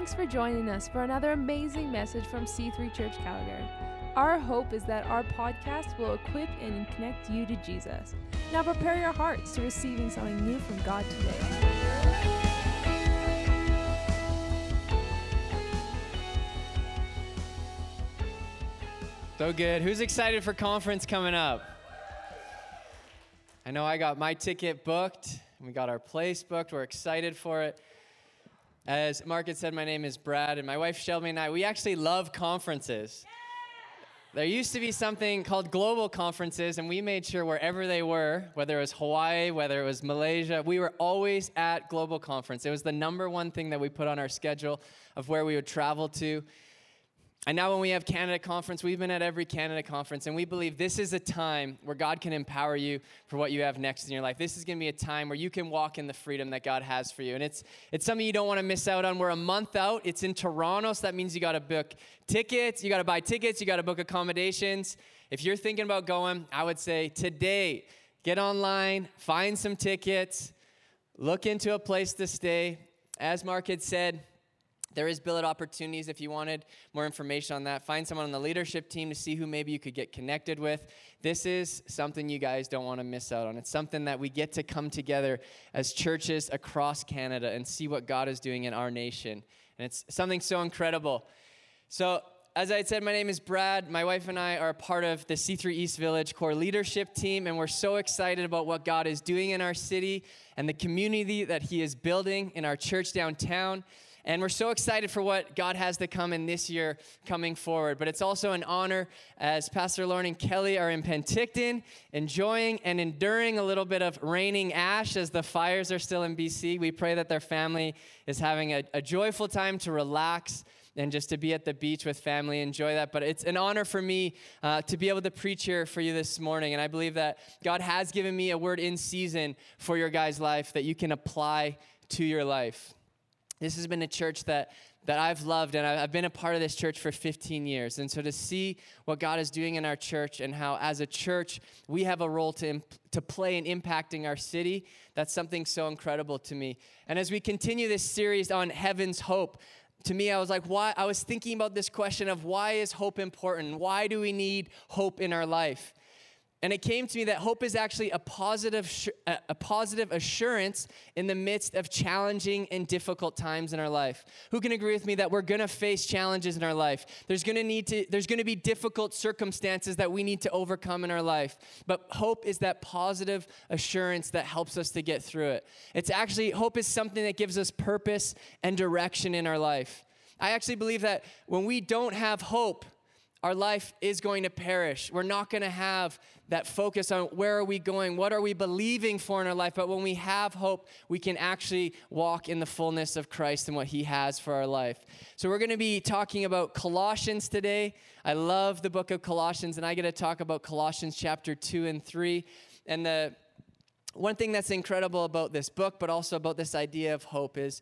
Thanks for joining us for another amazing message from C3 Church Calgary. Our hope is that our podcast will equip and connect you to Jesus. Now prepare your hearts to receiving something new from God today. So good. Who's excited for conference coming up? I know I got my ticket booked. We got our place booked. We're excited for it. As Mark had said, my name is Brad, and my wife Shelby and I, we actually love conferences. There used to be something called global conferences, and we made sure wherever they were, whether it was Hawaii, whether it was Malaysia, we were always at global conference. It was the number one thing that we put on our schedule of where we would travel to. And now, when we have Canada Conference, we've been at every Canada Conference, and we believe this is a time where God can empower you for what you have next in your life. This is going to be a time where you can walk in the freedom that God has for you. And it's, it's something you don't want to miss out on. We're a month out. It's in Toronto, so that means you got to book tickets, you got to buy tickets, you got to book accommodations. If you're thinking about going, I would say today, get online, find some tickets, look into a place to stay. As Mark had said, there is billet opportunities if you wanted more information on that. Find someone on the leadership team to see who maybe you could get connected with. This is something you guys don't want to miss out on. It's something that we get to come together as churches across Canada and see what God is doing in our nation. And it's something so incredible. So, as I said, my name is Brad. My wife and I are part of the C3 East Village core leadership team, and we're so excited about what God is doing in our city and the community that He is building in our church downtown. And we're so excited for what God has to come in this year coming forward. But it's also an honor as Pastor Lauren and Kelly are in Penticton, enjoying and enduring a little bit of raining ash as the fires are still in BC. We pray that their family is having a, a joyful time to relax and just to be at the beach with family, enjoy that. But it's an honor for me uh, to be able to preach here for you this morning. And I believe that God has given me a word in season for your guys' life that you can apply to your life. This has been a church that, that I've loved, and I've been a part of this church for 15 years. And so to see what God is doing in our church and how, as a church, we have a role to, to play in impacting our city, that's something so incredible to me. And as we continue this series on heaven's hope, to me, I was like, why? I was thinking about this question of why is hope important? Why do we need hope in our life? And it came to me that hope is actually a positive, a positive assurance in the midst of challenging and difficult times in our life. Who can agree with me that we're to face challenges in our life? There's to need to, there's to be difficult circumstances that we need to overcome in our life. But hope is that positive assurance that helps us to get through it. It's actually, hope is something that gives us purpose and direction in our life. I actually believe that when we don't have hope, our life is going to perish. We're not going to have that focus on where are we going, what are we believing for in our life. But when we have hope, we can actually walk in the fullness of Christ and what He has for our life. So we're going to be talking about Colossians today. I love the book of Colossians, and I get to talk about Colossians chapter 2 and 3. And the one thing that's incredible about this book, but also about this idea of hope, is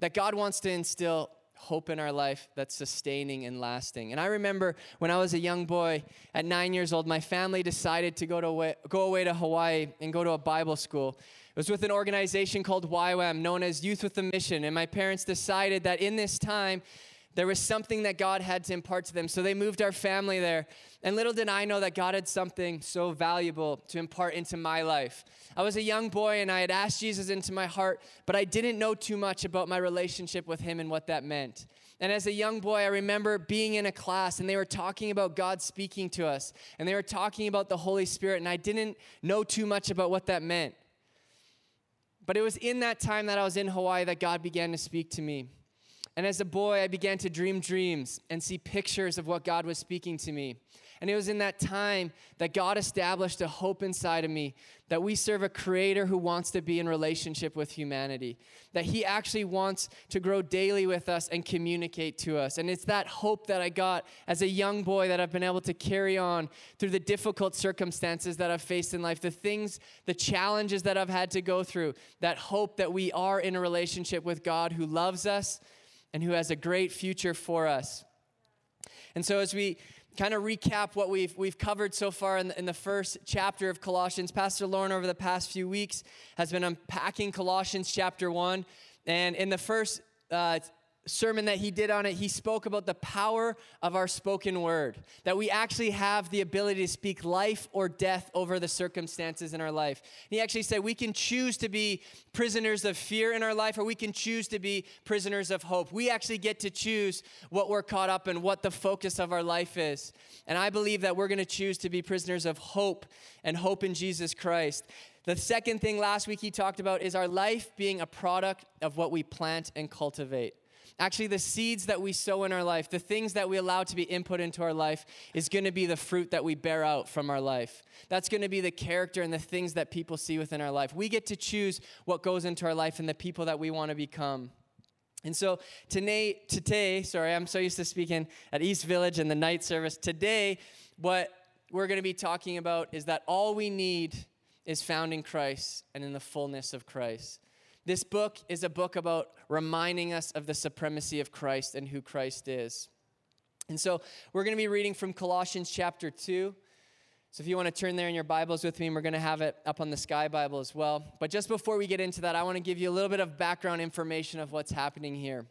that God wants to instill hope in our life that's sustaining and lasting. And I remember when I was a young boy at nine years old, my family decided to go, to away, go away to Hawaii and go to a Bible school. It was with an organization called YWAM, known as Youth with a Mission. And my parents decided that in this time, there was something that God had to impart to them. So they moved our family there. And little did I know that God had something so valuable to impart into my life. I was a young boy and I had asked Jesus into my heart, but I didn't know too much about my relationship with Him and what that meant. And as a young boy, I remember being in a class and they were talking about God speaking to us and they were talking about the Holy Spirit, and I didn't know too much about what that meant. But it was in that time that I was in Hawaii that God began to speak to me. And as a boy, I began to dream dreams and see pictures of what God was speaking to me. And it was in that time that God established a hope inside of me that we serve a creator who wants to be in relationship with humanity, that he actually wants to grow daily with us and communicate to us. And it's that hope that I got as a young boy that I've been able to carry on through the difficult circumstances that I've faced in life, the things, the challenges that I've had to go through, that hope that we are in a relationship with God who loves us and who has a great future for us. And so, as we kind of recap what we've, we've covered so far in the, in the first chapter of Colossians, Pastor Lauren, over the past few weeks, has been unpacking Colossians chapter 1. And in the first uh, sermon that he did on it, he spoke about the power of our spoken word, that we actually have the ability to speak life or death over the circumstances in our life. And he actually said we can choose to be prisoners of fear in our life or we can choose to be prisoners of hope. We actually get to choose what we're caught up in, what the focus of our life is. And I believe that we're going to choose to be prisoners of hope and hope in Jesus Christ. The second thing last week he talked about is our life being a product of what we plant and cultivate. Actually, the seeds that we sow in our life, the things that we allow to be input into our life, is going to be the fruit that we bear out from our life. That's going to be the character and the things that people see within our life. We get to choose what goes into our life and the people that we want to become. And so today, today, sorry, I'm so used to speaking at East Village and the night service. Today, what we're going to be talking about is that all we need is found in Christ and in the fullness of Christ. This book is a book about reminding us of the supremacy of Christ and who Christ is. And so we're going to be reading from Colossians chapter 2. So if you want to turn there in your Bibles with me, we're going to have it up on the Sky Bible as well. But just before we get into that, I want to give you a little bit of background information of what's happening here.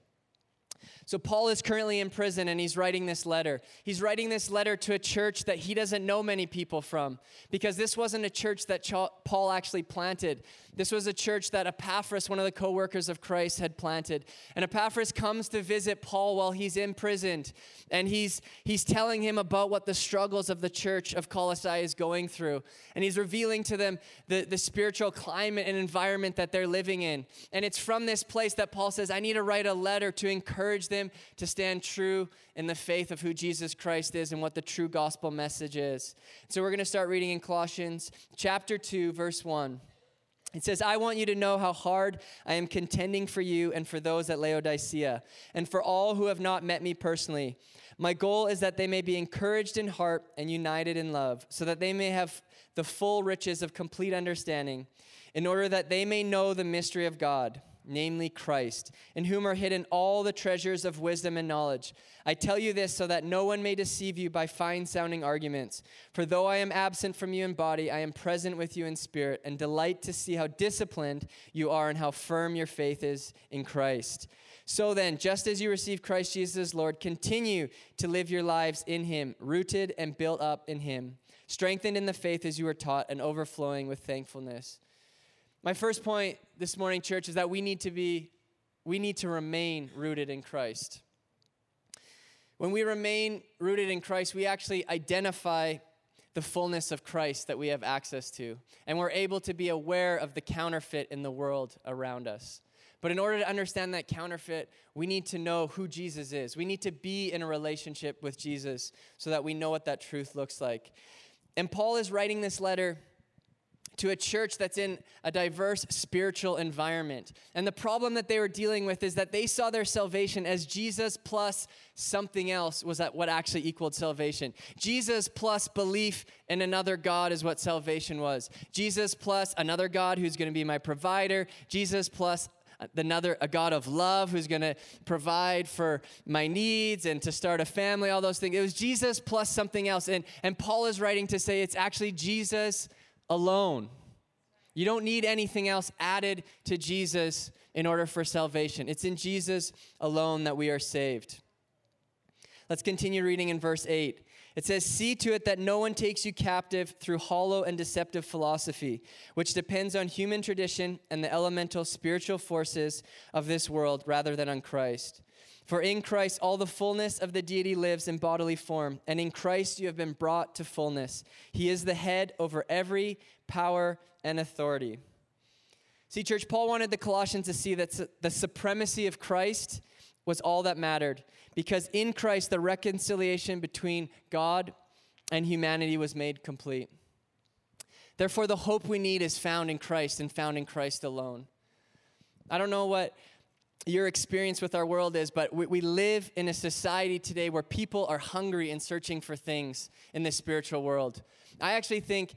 So, Paul is currently in prison and he's writing this letter. He's writing this letter to a church that he doesn't know many people from because this wasn't a church that Paul actually planted. This was a church that Epaphras, one of the co workers of Christ, had planted. And Epaphras comes to visit Paul while he's imprisoned. And he's, he's telling him about what the struggles of the church of Colossae is going through. And he's revealing to them the, the spiritual climate and environment that they're living in. And it's from this place that Paul says, I need to write a letter to encourage them to stand true in the faith of who Jesus Christ is and what the true gospel message is. So we're going to start reading in Colossians chapter 2, verse 1. It says, I want you to know how hard I am contending for you and for those at Laodicea, and for all who have not met me personally. My goal is that they may be encouraged in heart and united in love, so that they may have the full riches of complete understanding, in order that they may know the mystery of God namely Christ, in whom are hidden all the treasures of wisdom and knowledge. I tell you this so that no one may deceive you by fine sounding arguments. For though I am absent from you in body, I am present with you in spirit, and delight to see how disciplined you are and how firm your faith is in Christ. So then, just as you receive Christ Jesus as Lord, continue to live your lives in him, rooted and built up in him, strengthened in the faith as you were taught, and overflowing with thankfulness. My first point this morning, church, is that we need to be, we need to remain rooted in Christ. When we remain rooted in Christ, we actually identify the fullness of Christ that we have access to, and we're able to be aware of the counterfeit in the world around us. But in order to understand that counterfeit, we need to know who Jesus is. We need to be in a relationship with Jesus so that we know what that truth looks like. And Paul is writing this letter to a church that's in a diverse spiritual environment. And the problem that they were dealing with is that they saw their salvation as Jesus plus something else was that what actually equaled salvation. Jesus plus belief in another God is what salvation was. Jesus plus another God who's going to be my provider. Jesus plus another a god of love who's going to provide for my needs and to start a family all those things it was jesus plus something else and and paul is writing to say it's actually jesus alone. You don't need anything else added to Jesus in order for salvation. It's in Jesus alone that we are saved. Let's continue reading in verse 8. It says, See to it that no one takes you captive through hollow and deceptive philosophy, which depends on human tradition and the elemental spiritual forces of this world rather than on Christ. For in Christ all the fullness of the deity lives in bodily form, and in Christ you have been brought to fullness. He is the head over every power and authority. See, church, Paul wanted the Colossians to see that the supremacy of Christ was all that mattered, because in Christ the reconciliation between God and humanity was made complete. Therefore, the hope we need is found in Christ and found in Christ alone. I don't know what your experience with our world is, but we, we, live in a society today where people are hungry and searching for things in the spiritual world. I actually think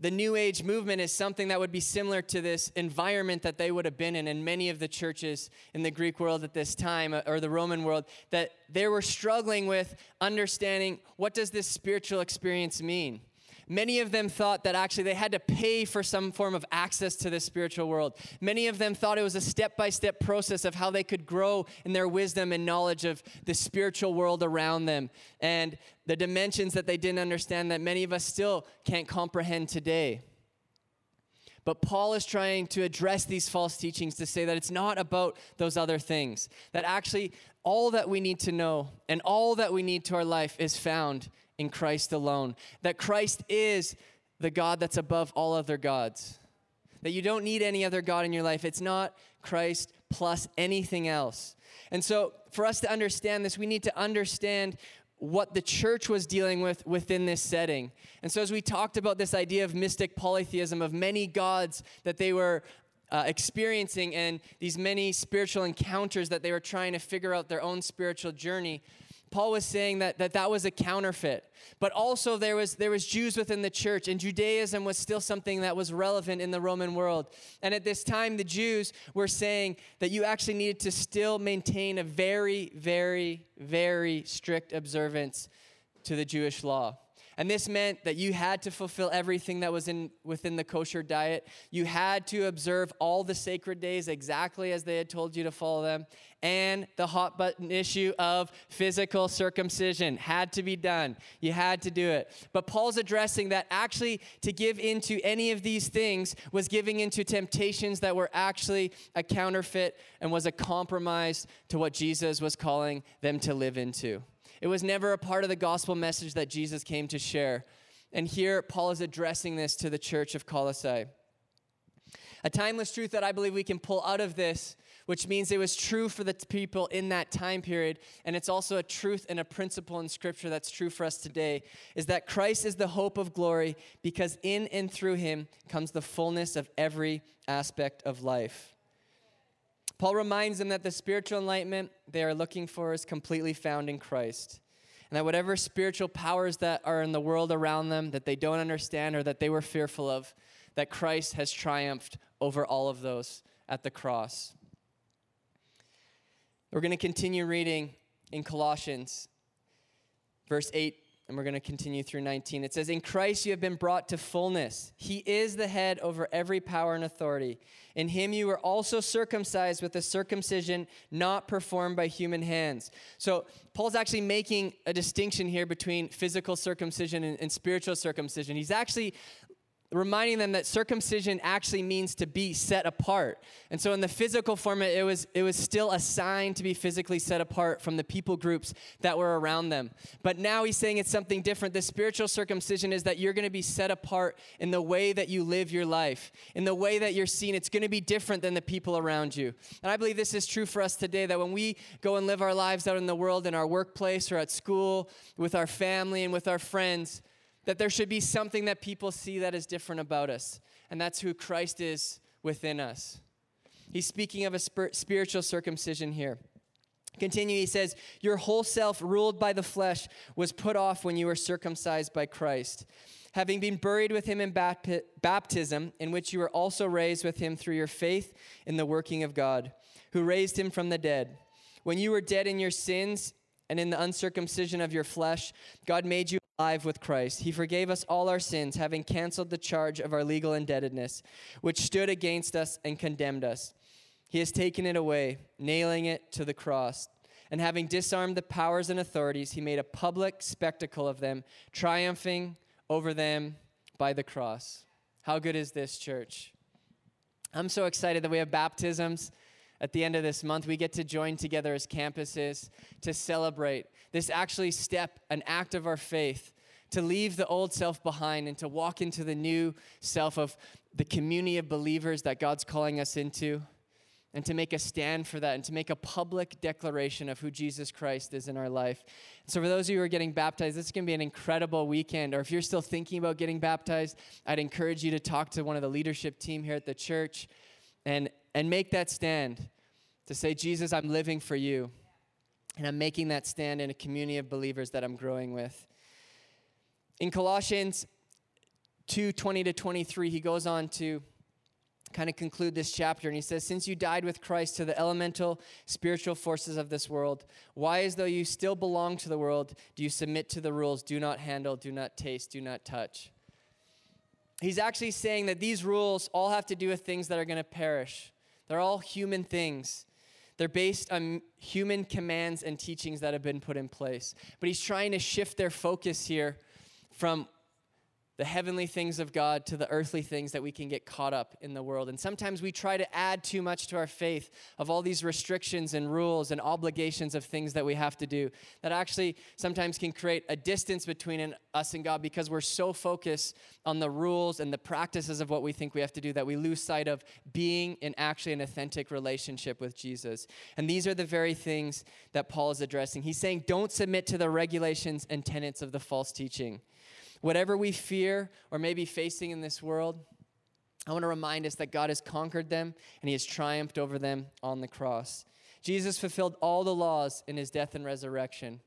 the New Age movement is something that would be similar to this environment that they would have been in in many of the churches in the Greek world at this time uh, or the Roman world, that they were struggling with understanding what does this spiritual experience mean? Many of them thought that actually they had to pay for some form of access to the spiritual world. Many of them thought it was a step by step process of how they could grow in their wisdom and knowledge of the spiritual world around them and the dimensions that they didn't understand that many of us still can't comprehend today. But Paul is trying to address these false teachings to say that it's not about those other things. That actually, all that we need to know and all that we need to our life is found in Christ alone. That Christ is the God that's above all other gods. That you don't need any other God in your life. It's not Christ plus anything else. And so, for us to understand this, we need to understand what the church was dealing with within this setting. And so, as we talked about this idea of mystic polytheism, of many gods that they were uh, experiencing, and these many spiritual encounters that they were trying to figure out their own spiritual journey, Paul was saying that, that that was a counterfeit. But also there was, there was Jews within the church, and Judaism was still something that was relevant in the Roman world. And at this time, the Jews were saying that you actually needed to still maintain a very, very, very strict observance to the Jewish law. And this meant that you had to fulfill everything that was in within the kosher diet. You had to observe all the sacred days exactly as they had told you to follow them. And the hot button issue of physical circumcision had to be done. You had to do it. But Paul's addressing that actually to give into any of these things was giving into temptations that were actually a counterfeit and was a compromise to what Jesus was calling them to live into. It was never a part of the gospel message that Jesus came to share. And here, Paul is addressing this to the church of Colossae. A timeless truth that I believe we can pull out of this, which means it was true for the people in that time period, and it's also a truth and a principle in Scripture that's true for us today, is that Christ is the hope of glory because in and through him comes the fullness of every aspect of life. Paul reminds them that the spiritual enlightenment they are looking for is completely found in Christ. And that whatever spiritual powers that are in the world around them that they don't understand or that they were fearful of, that Christ has triumphed over all of those at the cross. We're going to continue reading in Colossians, verse 8 and we're going to continue through 19. It says, In Christ you have been brought to fullness. He is the head over every power and authority. In him you were also circumcised with a circumcision not performed by human hands. So, Paul's actually making a distinction here between physical circumcision and, and spiritual circumcision. He's actually reminding them that circumcision actually means to be set apart. And so in the physical form it was it was still a sign to be physically set apart from the people groups that were around them. But now he's saying it's something different. The spiritual circumcision is that you're going to be set apart in the way that you live your life, in the way that you're seen. It's going to be different than the people around you. And I believe this is true for us today that when we go and live our lives out in the world in our workplace or at school with our family and with our friends, that there should be something that people see that is different about us, and that's who Christ is within us. He's speaking of a spiritual circumcision here. Continue, he says, Your whole self, ruled by the flesh, was put off when you were circumcised by Christ. Having been buried with him in baptism, in which you were also raised with him through your faith in the working of God, who raised him from the dead. When you were dead in your sins and in the uncircumcision of your flesh, God made you alive with Christ. He forgave us all our sins, having canceled the charge of our legal indebtedness, which stood against us and condemned us. He has taken it away, nailing it to the cross. And having disarmed the powers and authorities, he made a public spectacle of them, triumphing over them by the cross. How good is this, church? I'm so excited that we have baptisms at the end of this month, we get to join together as campuses to celebrate this actually step, an act of our faith, to leave the old self behind and to walk into the new self of the community of believers that God's calling us into, and to make a stand for that and to make a public declaration of who Jesus Christ is in our life. So, for those of you who are getting baptized, this is going to be an incredible weekend. Or if you're still thinking about getting baptized, I'd encourage you to talk to one of the leadership team here at the church and and make that stand to say, Jesus, I'm living for you. And I'm making that stand in a community of believers that I'm growing with. In Colossians 2 20 to 23, he goes on to kind of conclude this chapter and he says since you died with christ to the elemental spiritual forces of this world why as though you still belong to the world do you submit to the rules do not handle do not taste do not touch he's actually saying that these rules all have to do with things that are going to perish. They're all human things. They're based on human commands and teachings that have been put in place. But he's trying to shift their focus here from the heavenly things of God to the earthly things that we can get caught up in the world. And sometimes we try to add too much to our faith of all these restrictions and rules and obligations of things that we have to do that actually sometimes can create a distance between us and God because we're so focused on the rules and the practices of what we think we have to do that we lose sight of being in actually an authentic relationship with Jesus. And these are the very things that Paul is addressing. He's saying, don't submit to the regulations and tenets of the false teaching. Whatever we fear or may be facing in this world, I want to remind us that God has conquered them and he has triumphed over them on the cross. Jesus fulfilled all the laws in his death and resurrection.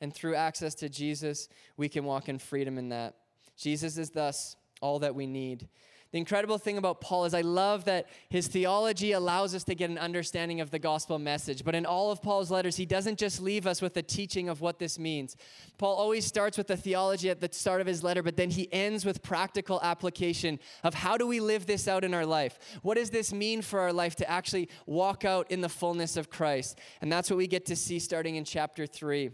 And through access to Jesus, we can walk in freedom in that. Jesus is thus all that we need. The incredible thing about Paul is I love that his theology allows us to get an understanding of the gospel message. But in all of Paul's letters, he doesn't just leave us with the teaching of what this means. Paul always starts with the theology at the start of his letter, but then he ends with practical application of how do we live this out in our life? What does this mean for our life to actually walk out in the fullness of Christ? And that's what we get to see starting in chapter 3.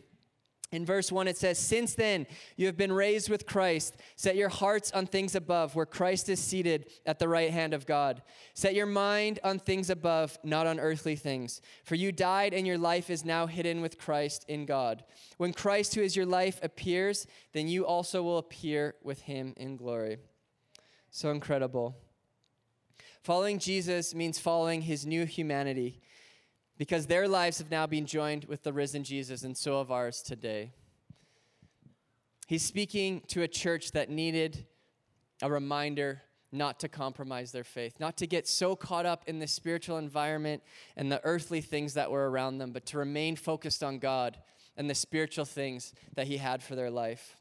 In verse 1, it says, Since then you have been raised with Christ. Set your hearts on things above, where Christ is seated at the right hand of God. Set your mind on things above, not on earthly things. For you died, and your life is now hidden with Christ in God. When Christ, who is your life, appears, then you also will appear with him in glory. So incredible. Following Jesus means following his new humanity because their lives have now been joined with the risen Jesus, and so have ours today. He's speaking to a church that needed a reminder not to compromise their faith, not to get so caught up in the spiritual environment and the earthly things that were around them, but to remain focused on God and the spiritual things that He had for their life.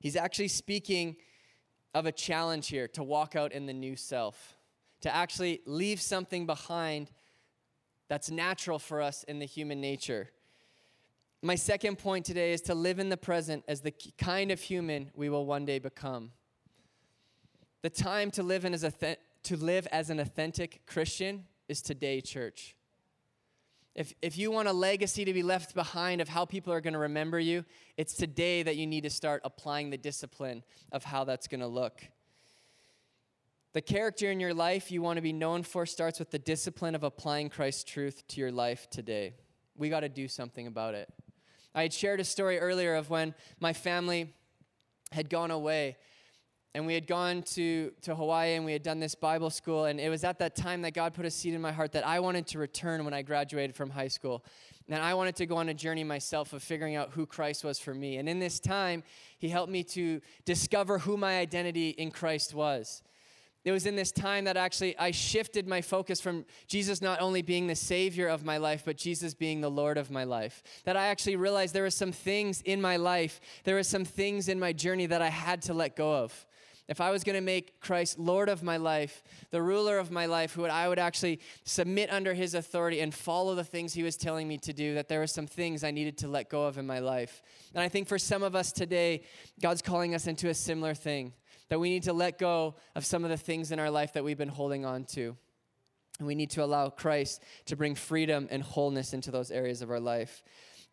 He's actually speaking of a challenge here to walk out in the new self, to actually leave something behind that's natural for us in the human nature. My second point today is to live in the present as the kind of human we will one day become. The time to live, in as to live as an authentic Christian is today, church. If, if you want a legacy to be left behind of how people are going to remember you, it's today that you need to start applying the discipline of how that's going to look. The character in your life you want to be known for starts with the discipline of applying Christ's truth to your life today. We got to do something about it. I had shared a story earlier of when my family had gone away and we had gone to, to Hawaii and we had done this Bible school. And it was at that time that God put a seed in my heart that I wanted to return when I graduated from high school. And I wanted to go on a journey myself of figuring out who Christ was for me. And in this time, He helped me to discover who my identity in Christ was. It was in this time that actually I shifted my focus from Jesus not only being the Savior of my life, but Jesus being the Lord of my life. That I actually realized there were some things in my life, there were some things in my journey that I had to let go of. If I was going to make Christ Lord of my life, the ruler of my life, who I would actually submit under his authority and follow the things he was telling me to do, that there were some things I needed to let go of in my life. And I think for some of us today, God's calling us into a similar thing that we need to let go of some of the things in our life that we've been holding on to. And we need to allow Christ to bring freedom and wholeness into those areas of our life.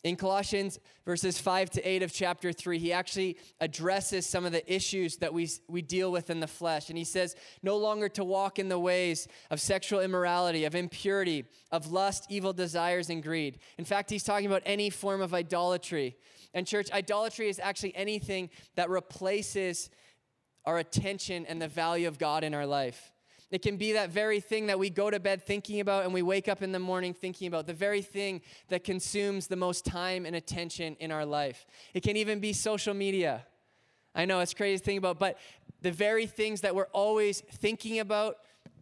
In Colossians verses 5 to 8 of chapter 3, he actually addresses some of the issues that we, we deal with in the flesh. And he says, No longer to walk in the ways of sexual immorality, of impurity, of lust, evil desires, and greed. In fact, he's talking about any form of idolatry. And, church, idolatry is actually anything that replaces our attention and the value of God in our life. It can be that very thing that we go to bed thinking about and we wake up in the morning thinking about, the very thing that consumes the most time and attention in our life. It can even be social media. I know it's crazy to think about, but the very things that we're always thinking about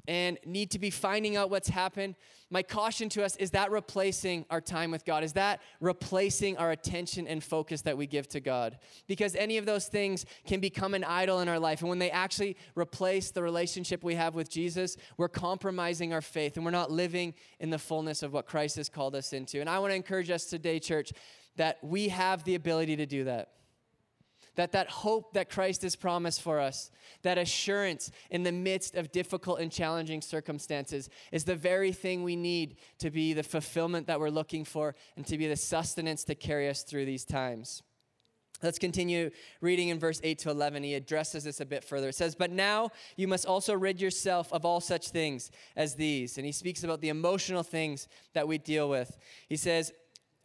and need to be finding out what's happened, my caution to us is that replacing our time with God? Is that replacing our attention and focus that we give to God? Because any of those things can become an idol in our life. And when they actually replace the relationship we have with Jesus, we're compromising our faith and we're not living in the fullness of what Christ has called us into. And I want to encourage us today, church, that we have the ability to do that That that hope that Christ has promised for us, that assurance in the midst of difficult and challenging circumstances is the very thing we need to be the fulfillment that we're looking for and to be the sustenance to carry us through these times. Let's continue reading in verse 8 to 11. He addresses this a bit further. It says, But now you must also rid yourself of all such things as these. And he speaks about the emotional things that we deal with. He says,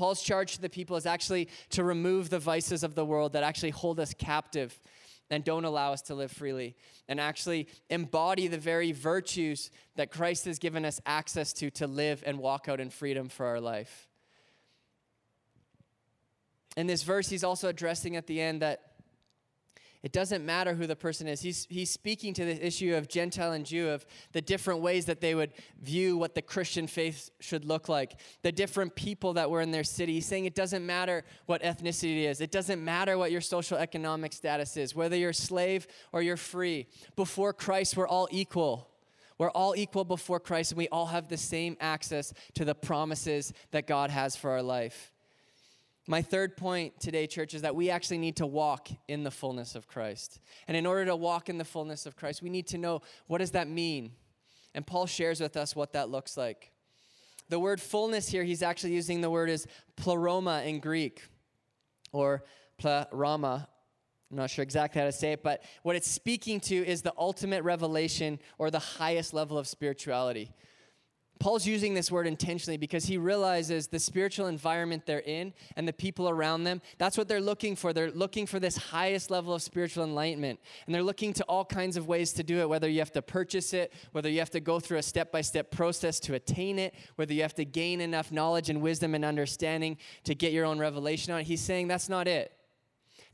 Paul's charge to the people is actually to remove the vices of the world that actually hold us captive and don't allow us to live freely, and actually embody the very virtues that Christ has given us access to to live and walk out in freedom for our life. In this verse, he's also addressing at the end that it doesn't matter who the person is. He's, he's speaking to the issue of Gentile and Jew, of the different ways that they would view what the Christian faith should look like, the different people that were in their city. He's saying it doesn't matter what ethnicity is, it doesn't matter what your social economic status is, whether you're a slave or you're free. Before Christ, we're all equal. We're all equal before Christ, and we all have the same access to the promises that God has for our life. My third point today, church, is that we actually need to walk in the fullness of Christ. And in order to walk in the fullness of Christ, we need to know what does that mean? And Paul shares with us what that looks like. The word fullness here, he's actually using the word is pleroma in Greek, or pleroma. I'm not sure exactly how to say it, but what it's speaking to is the ultimate revelation or the highest level of spirituality. Paul's using this word intentionally because he realizes the spiritual environment they're in and the people around them. That's what they're looking for. They're looking for this highest level of spiritual enlightenment. And they're looking to all kinds of ways to do it, whether you have to purchase it, whether you have to go through a step by step process to attain it, whether you have to gain enough knowledge and wisdom and understanding to get your own revelation on it. He's saying that's not it.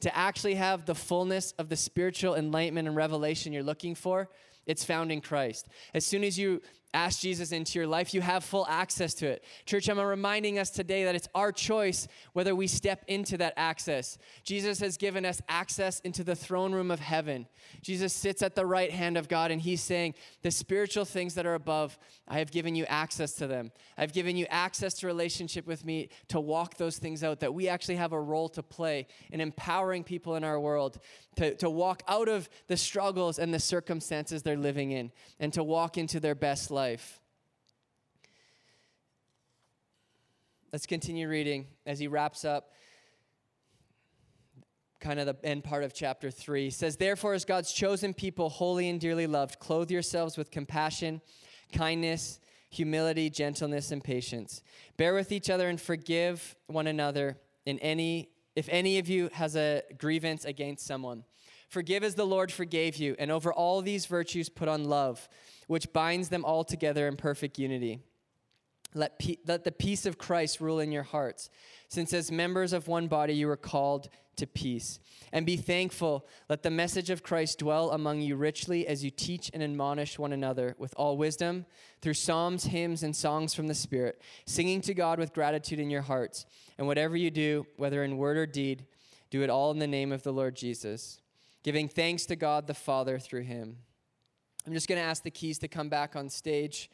To actually have the fullness of the spiritual enlightenment and revelation you're looking for, it's found in Christ. As soon as you ask Jesus into your life, you have full access to it. Church, I'm reminding us today that it's our choice whether we step into that access. Jesus has given us access into the throne room of heaven. Jesus sits at the right hand of God and he's saying, The spiritual things that are above, I have given you access to them. I've given you access to relationship with me to walk those things out, that we actually have a role to play in empowering people in our world to, to walk out of the struggles and the circumstances they're living in and to walk into their best life. Let's continue reading as he wraps up kind of the end part of chapter 3. He says, Therefore, as God's chosen people, holy and dearly loved, clothe yourselves with compassion, kindness, humility, gentleness, and patience. Bear with each other and forgive one another in any if any of you has a grievance against someone. Forgive as the Lord forgave you, and over all these virtues put on love, which binds them all together in perfect unity. Let, pe- let the peace of Christ rule in your hearts, since as members of one body you are called to peace. And be thankful. Let the message of Christ dwell among you richly as you teach and admonish one another with all wisdom through psalms, hymns, and songs from the Spirit, singing to God with gratitude in your hearts. And whatever you do, whether in word or deed, do it all in the name of the Lord Jesus, giving thanks to God the Father through him. I'm just going to ask the keys to come back on stage.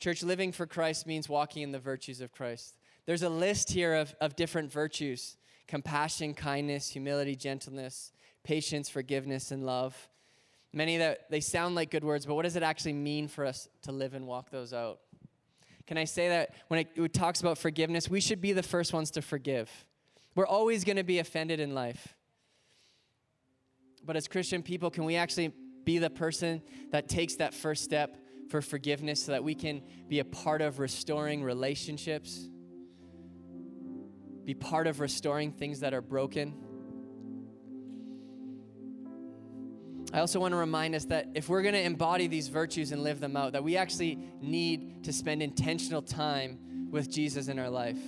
Church, living for Christ means walking in the virtues of Christ. There's a list here of, of different virtues compassion, kindness, humility, gentleness, patience, forgiveness, and love. Many that they sound like good words, but what does it actually mean for us to live and walk those out? Can I say that when it, it talks about forgiveness, we should be the first ones to forgive. We're always going to be offended in life. But as Christian people, can we actually be the person that takes that first step for forgiveness so that we can be a part of restoring relationships, be part of restoring things that are broken. I also want to remind us that if we're going to embody these virtues and live them out, that we actually need to spend intentional time with Jesus in our life.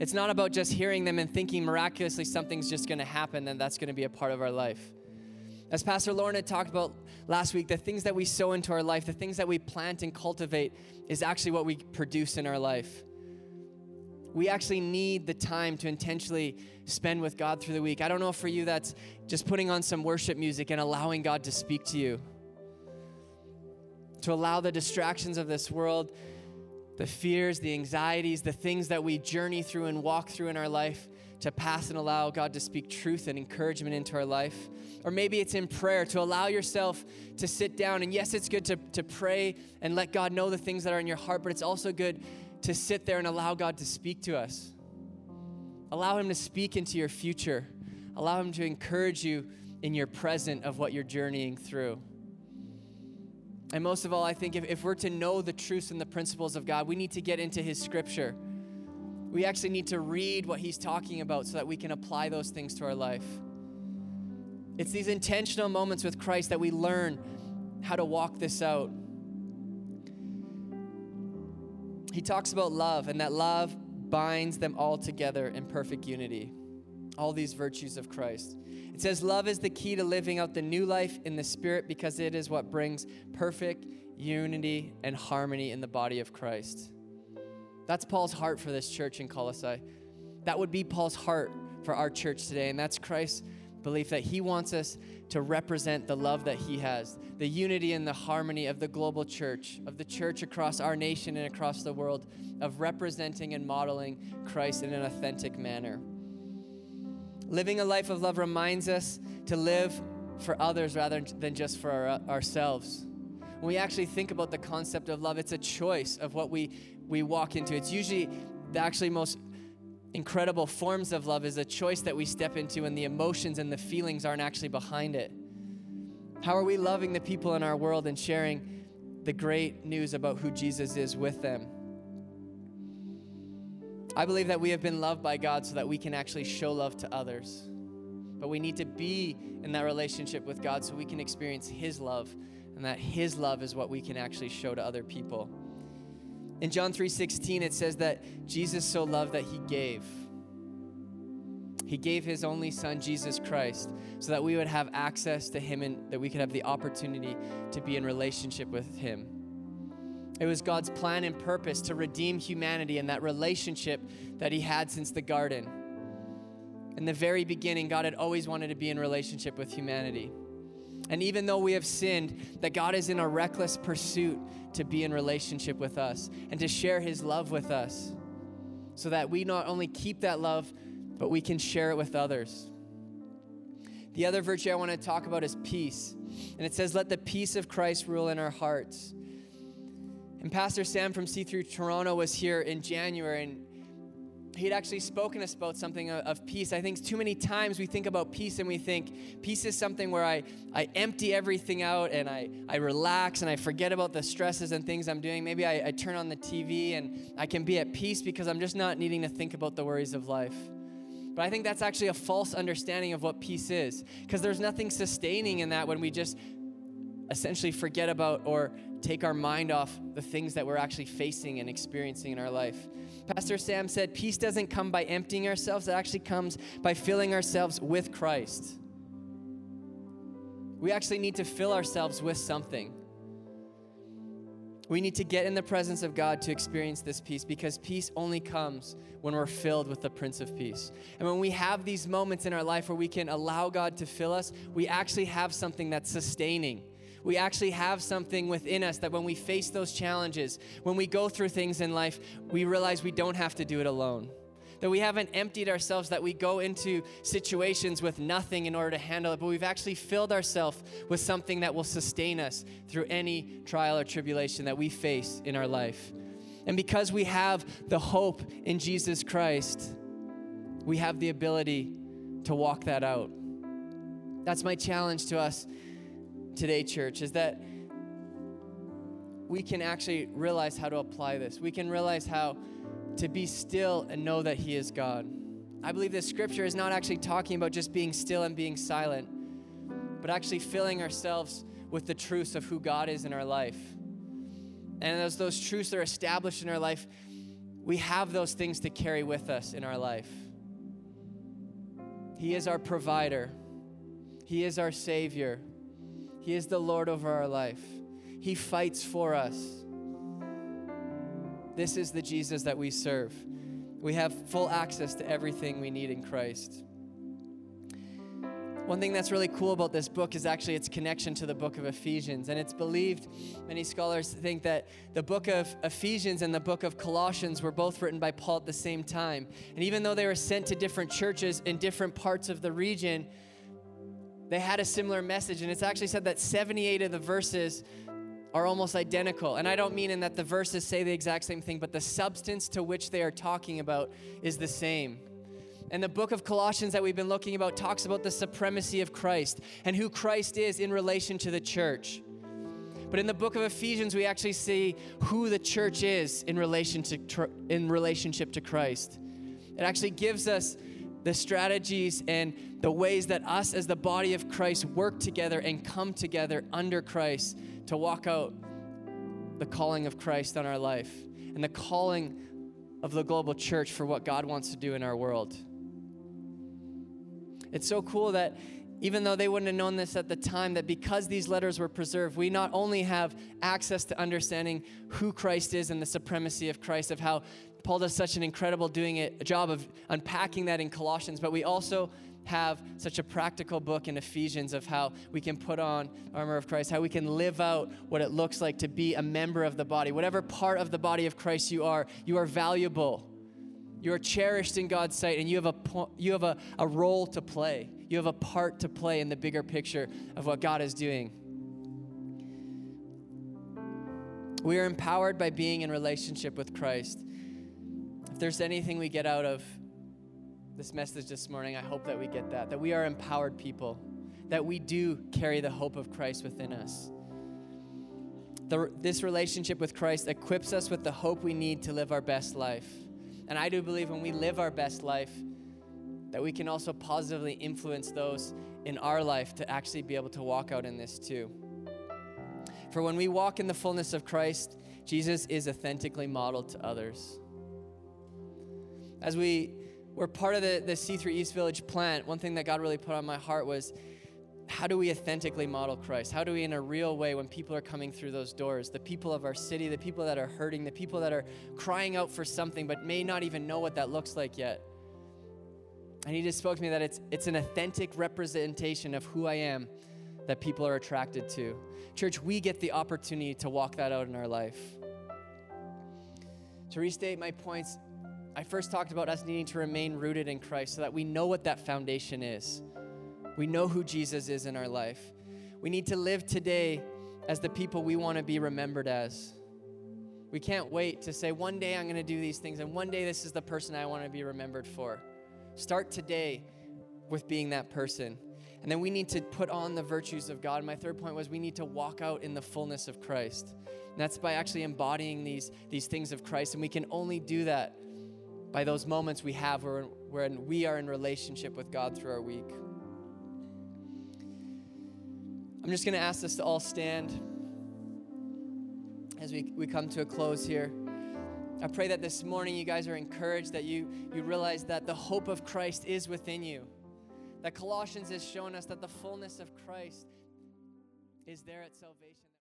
It's not about just hearing them and thinking miraculously something's just going to happen and that's going to be a part of our life. As Pastor Lauren had talked about last week, the things that we sow into our life, the things that we plant and cultivate, is actually what we produce in our life. We actually need the time to intentionally spend with God through the week. I don't know for you that's just putting on some worship music and allowing God to speak to you. To allow the distractions of this world, the fears, the anxieties, the things that we journey through and walk through in our life to pass and allow God to speak truth and encouragement into our life. Or maybe it's in prayer to allow yourself to sit down. And yes, it's good to, to pray and let God know the things that are in your heart, but it's also good to sit there and allow God to speak to us. Allow Him to speak into your future. Allow Him to encourage you in your present of what you're journeying through. And most of all, I think if, if we're to know the truths and the principles of God, we need to get into His scripture. We actually need to read what He's talking about so that we can apply those things to our life. It's these intentional moments with Christ that we learn how to walk this out. He talks about love and that love binds them all together in perfect unity. All these virtues of Christ. It says, Love is the key to living out the new life in the Spirit because it is what brings perfect unity and harmony in the body of Christ. That's Paul's heart for this church in Colossae. That would be Paul's heart for our church today, and that's Christ's belief that he wants us to represent the love that he has, the unity and the harmony of the global church, of the church across our nation and across the world, of representing and modeling Christ in an authentic manner. Living a life of love reminds us to live for others rather than just for our, ourselves. When we actually think about the concept of love, it's a choice of what we, we walk into. It's usually the actually most incredible forms of love is a choice that we step into, and the emotions and the feelings aren't actually behind it. How are we loving the people in our world and sharing the great news about who Jesus is with them? I believe that we have been loved by God so that we can actually show love to others. But we need to be in that relationship with God so we can experience His love, and that His love is what we can actually show to other people. In John 3:16 it says that Jesus so loved that he gave. He gave his only son Jesus Christ so that we would have access to him and that we could have the opportunity to be in relationship with him. It was God's plan and purpose to redeem humanity and that relationship that he had since the garden. In the very beginning, God had always wanted to be in relationship with humanity. And even though we have sinned, that God is in a reckless pursuit to be in relationship with us and to share his love with us so that we not only keep that love, but we can share it with others. The other virtue I want to talk about is peace. And it says, Let the peace of Christ rule in our hearts. And Pastor Sam from C3 Toronto was here in January, and he'd actually spoken to us about something of, of, peace. I think too many times we think about peace and we think peace is something where I, I empty everything out and I, I relax and I forget about the stresses and things I'm doing. Maybe I, I turn on the TV and I can be at peace because I'm just not needing to think about the worries of life. But I think that's actually a false understanding of what peace is because there's nothing sustaining in that when we just essentially forget about or take our mind off the things that we're actually facing and experiencing in our life. Pastor Sam said, Peace doesn't come by emptying ourselves, it actually comes by filling ourselves with Christ. We actually need to fill ourselves with something. We need to get in the presence of God to experience this peace because peace only comes when we're filled with the Prince of Peace. And when we have these moments in our life where we can allow God to fill us, we actually have something that's sustaining we actually have something within us that when we face those challenges, when we go through things in life, we realize we don't have to do it alone. That we haven't emptied ourselves, that we go into situations with nothing in order to handle it, but we've actually filled ourselves with something that will sustain us through any trial or tribulation that we face in our life. And because we have the hope in Jesus Christ, we have the ability to walk that out. That's my challenge to us today, church, is that we can actually realize how to apply this. We can realize how to be still and know that He is God. I believe this scripture is not actually talking about just being still and being silent, but actually filling ourselves with the truths of who God is in our life. And as those truths are established in our life, we have those things to carry with us in our life. He is our provider. He is our Savior, He is the Lord over our life. He fights for us. This is the Jesus that we serve. We have full access to everything we need in Christ. One thing that's really cool about this book is actually its connection to the book of Ephesians. And it's believed, many scholars think that the book of Ephesians and the book of Colossians were both written by Paul at the same time. And even though they were sent to different churches in different parts of the region, they had a similar message. And it's actually said that 78 of the verses are almost identical. And I don't mean in that the verses say the exact same thing, but the substance to which they are talking about is the same. And the book of Colossians that we've been looking about talks about the supremacy of Christ and who Christ is in relation to the church. But in the book of Ephesians, we actually see who the church is in relation to in relationship to Christ. It actually gives us the strategies and the ways that us as the body of Christ work together and come together under Christ to walk out the calling of Christ on our life and the calling of the global church for what God wants to do in our world. It's so cool that even though they wouldn't have known this at the time, that because these letters were preserved, we not only have access to understanding who Christ is and the supremacy of Christ, of how Paul does such an incredible doing it, job of unpacking that in Colossians, but we also have such a practical book in Ephesians of how we can put on armor of Christ, how we can live out what it looks like to be a member of the body. Whatever part of the body of Christ you are, you are valuable. You are cherished in God's sight, and you have a you have a, a role to play. You have a part to play in the bigger picture of what God is doing. We are empowered by being in relationship with Christ. If there's anything we get out of this message this morning, I hope that we get that, that we are empowered people, that we do carry the hope of Christ within us. The, this relationship with Christ equips us with the hope we need to live our best life. And I do believe when we live our best life, that we can also positively influence those in our life to actually be able to walk out in this too. For when we walk in the fullness of Christ, Jesus is authentically modeled to others. As we we're part of the, the C3 East Village plant, one thing that God really put on my heart was how do we authentically model Christ? How do we, in a real way, when people are coming through those doors, the people of our city, the people that are hurting, the people that are crying out for something but may not even know what that looks like yet? And he just spoke to me that it's, it's an authentic representation of who I am that people are attracted to. Church, we get the opportunity to walk that out in our life. To restate my points, I first talked about us needing to remain rooted in Christ so that we know what that foundation is. We know who Jesus is in our life. We need to live today as the people we want to be remembered as. We can't wait to say, one day I'm going to do these things, and one day this is the person I want to be remembered for. Start today with being that person. And then we need to put on the virtues of God. My third point was we need to walk out in the fullness of Christ. And that's by actually embodying these, these things of Christ. And we can only do that by those moments we have where, when we are in relationship with God through our week. I'm just going to ask us to all stand as we, we come to a close here. I pray that this morning you guys are encouraged, that you, you realize that the hope of Christ is within you. That Colossians has shown us that the fullness of Christ is there at salvation.